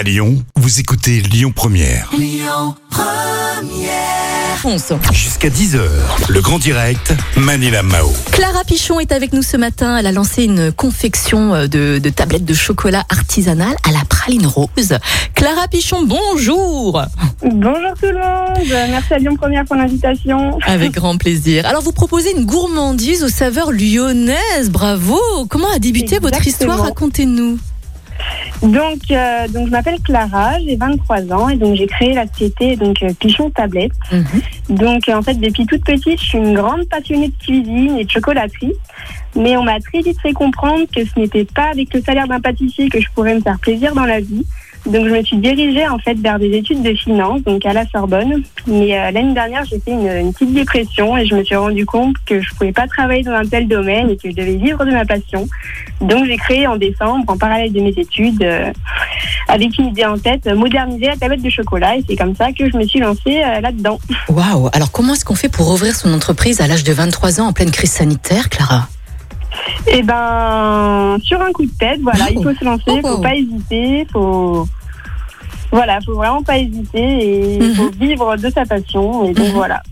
À Lyon, vous écoutez Lyon Première. Fonce. Jusqu'à 10h, le grand direct, Manila Mao. Clara Pichon est avec nous ce matin. Elle a lancé une confection euh, de, de tablettes de chocolat artisanales à la praline rose. Clara Pichon, bonjour Bonjour tout le monde, merci à Lyon Première pour l'invitation. Avec grand plaisir. Alors vous proposez une gourmandise aux saveurs lyonnaises. Bravo Comment a débuté votre histoire? Racontez-nous. Donc, euh, donc je m'appelle Clara, j'ai 23 ans et donc j'ai créé la société donc euh, Pichon Tablette. Mhm. Donc euh, en fait depuis toute petite, je suis une grande passionnée de cuisine et de chocolaterie, mais on m'a très vite fait comprendre que ce n'était pas avec le salaire d'un pâtissier que je pourrais me faire plaisir dans la vie. Donc je me suis dirigée en fait vers des études de finance, donc à la Sorbonne. Mais euh, l'année dernière, j'ai fait une, une petite dépression et je me suis rendu compte que je pouvais pas travailler dans un tel domaine et que je devais vivre de ma passion. Donc j'ai créé en décembre, en parallèle de mes études, euh, avec une idée en tête, euh, moderniser la tablette de chocolat. Et c'est comme ça que je me suis lancée euh, là-dedans. Waouh Alors comment est-ce qu'on fait pour ouvrir son entreprise à l'âge de 23 ans en pleine crise sanitaire, Clara? Et ben, sur un coup de tête, voilà, Oh. il faut se lancer, Oh, il faut wow. pas hésiter, faut. Voilà, faut vraiment pas hésiter et il Mhm. faut vivre de sa passion. Et donc Mhm. voilà.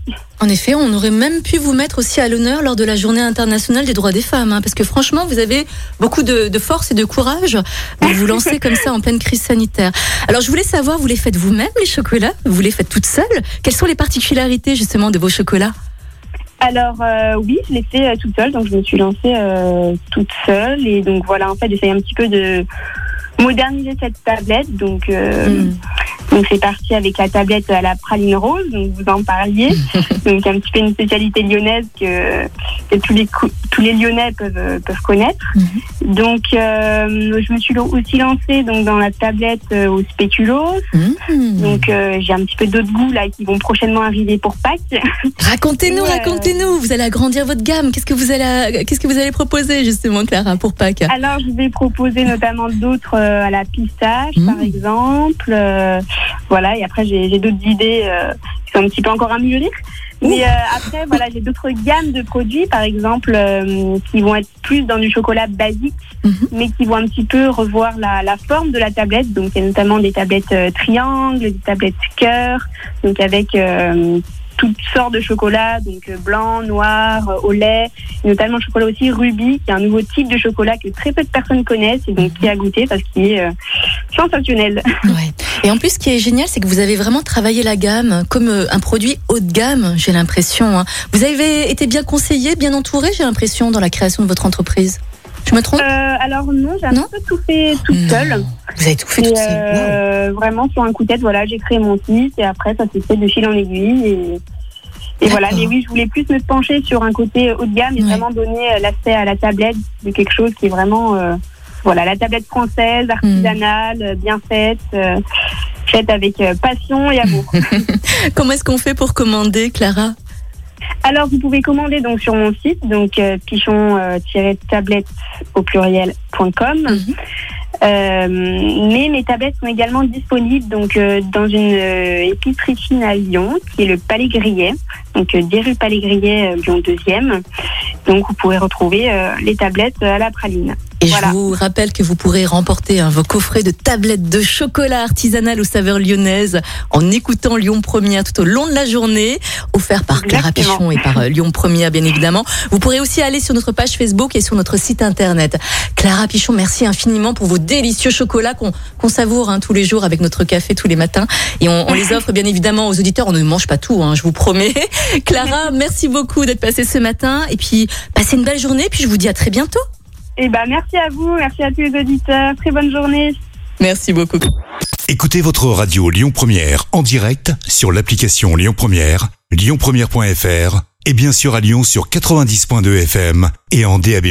En effet, on aurait même pu vous mettre aussi à l'honneur lors de la journée internationale des droits des femmes, hein, parce que franchement, vous avez beaucoup de, de force et de courage de vous lancer comme ça en pleine crise sanitaire. Alors, je voulais savoir, vous les faites vous-même, les chocolats? Vous les faites toutes seules? Quelles sont les particularités justement de vos chocolats? Alors euh, oui, je l'ai fait euh, toute seule, donc je me suis lancée euh, toute seule et donc voilà, en fait, j'essaye un petit peu de moderniser cette tablette. Donc euh, Mm. Donc c'est parti avec la tablette à la praline rose, donc vous en parliez. donc un petit peu une spécialité lyonnaise que, que tous les cou- tous les Lyonnais peuvent peuvent connaître. Mhm. Donc euh, je me suis aussi lancée donc dans la tablette euh, au spéculoos. Mmh. Donc euh, j'ai un petit peu d'autres goûts là qui vont prochainement arriver pour Pâques. Racontez-nous, racontez-nous. Vous allez agrandir votre gamme. Qu'est-ce que vous allez, qu'est-ce que vous allez proposer justement, Clara, pour Pâques? Alors, je vais proposer notamment d'autres à la pistache, Mm. par exemple. Voilà, et après, j'ai d'autres idées euh, qui sont un petit peu encore à mûrir. Mais euh, après, voilà, j'ai d'autres gammes de produits, par exemple, euh, qui vont être plus dans du chocolat basique, Mhm. mais qui vont un petit peu revoir la, la forme de la tablette. Donc, il y a notamment des tablettes euh, triangles, des tablettes cœur, donc avec euh, toutes sortes de chocolats, donc euh, blanc, noir, au lait, et notamment le chocolat aussi rubis, qui est un nouveau type de chocolat que très peu de personnes connaissent et donc qui a goûté parce qu'il est euh, sensationnel. Ouais. Et en plus, ce qui est génial, c'est que vous avez vraiment travaillé la gamme comme euh, un produit haut de gamme, j'ai l'impression. hein. Vous avez été bien conseillé, bien entouré, j'ai l'impression, dans la création de votre entreprise? Je me trompe? Euh, alors non, j'ai un peu tout fait toute seule. Vous avez tout fait toute seule. Wow. euh, vraiment sur un coup de tête, voilà, j'ai créé mon site et après ça s'est fait de fil en aiguille et, et voilà. Mais oui, je voulais plus me pencher sur un côté haut de gamme et Ouais. vraiment donner l'aspect à la tablette de quelque chose qui est vraiment, euh, voilà, la tablette française, artisanale, euh, bien faite, euh, faite avec euh, passion et amour. Comment est-ce qu'on fait pour commander, Clara? Alors, vous pouvez commander donc sur mon site, donc euh, pichon-tablette au pluriel.com. Mhm. Euh, mais mes tablettes sont également disponibles donc euh, dans une euh, épicerie fine à Lyon, qui est le Palais Grillet, donc euh, des rues Palais Grillet, Lyon 2e. Donc vous pourrez retrouver les tablettes à la praline. Et Voilà. je vous rappelle que vous pourrez remporter hein, vos coffrets de tablettes de chocolat artisanal aux saveurs lyonnaises en écoutant Lyon Première tout au long de la journée, offert par Clara. Pichon et par euh, Lyon Première bien évidemment. Vous pourrez aussi aller sur notre page Facebook et sur notre site internet. Clara Pichon, merci infiniment pour vos délicieux chocolats qu'on qu'on savoure hein, tous les jours avec notre café tous les matins. Et on, on les offre bien évidemment aux auditeurs. On ne mange pas tout, hein, je vous promets. Clara, merci beaucoup d'être passée ce matin. Et puis, passez une belle journée. Puis je vous dis à très bientôt. Et ben merci à vous, merci à tous les auditeurs. Très bonne journée. Merci beaucoup. Écoutez votre radio Lyon Première en direct sur l'application Lyon Première, lyonpremière.fr et bien sûr à Lyon sur 90.2 FM et en DAB+.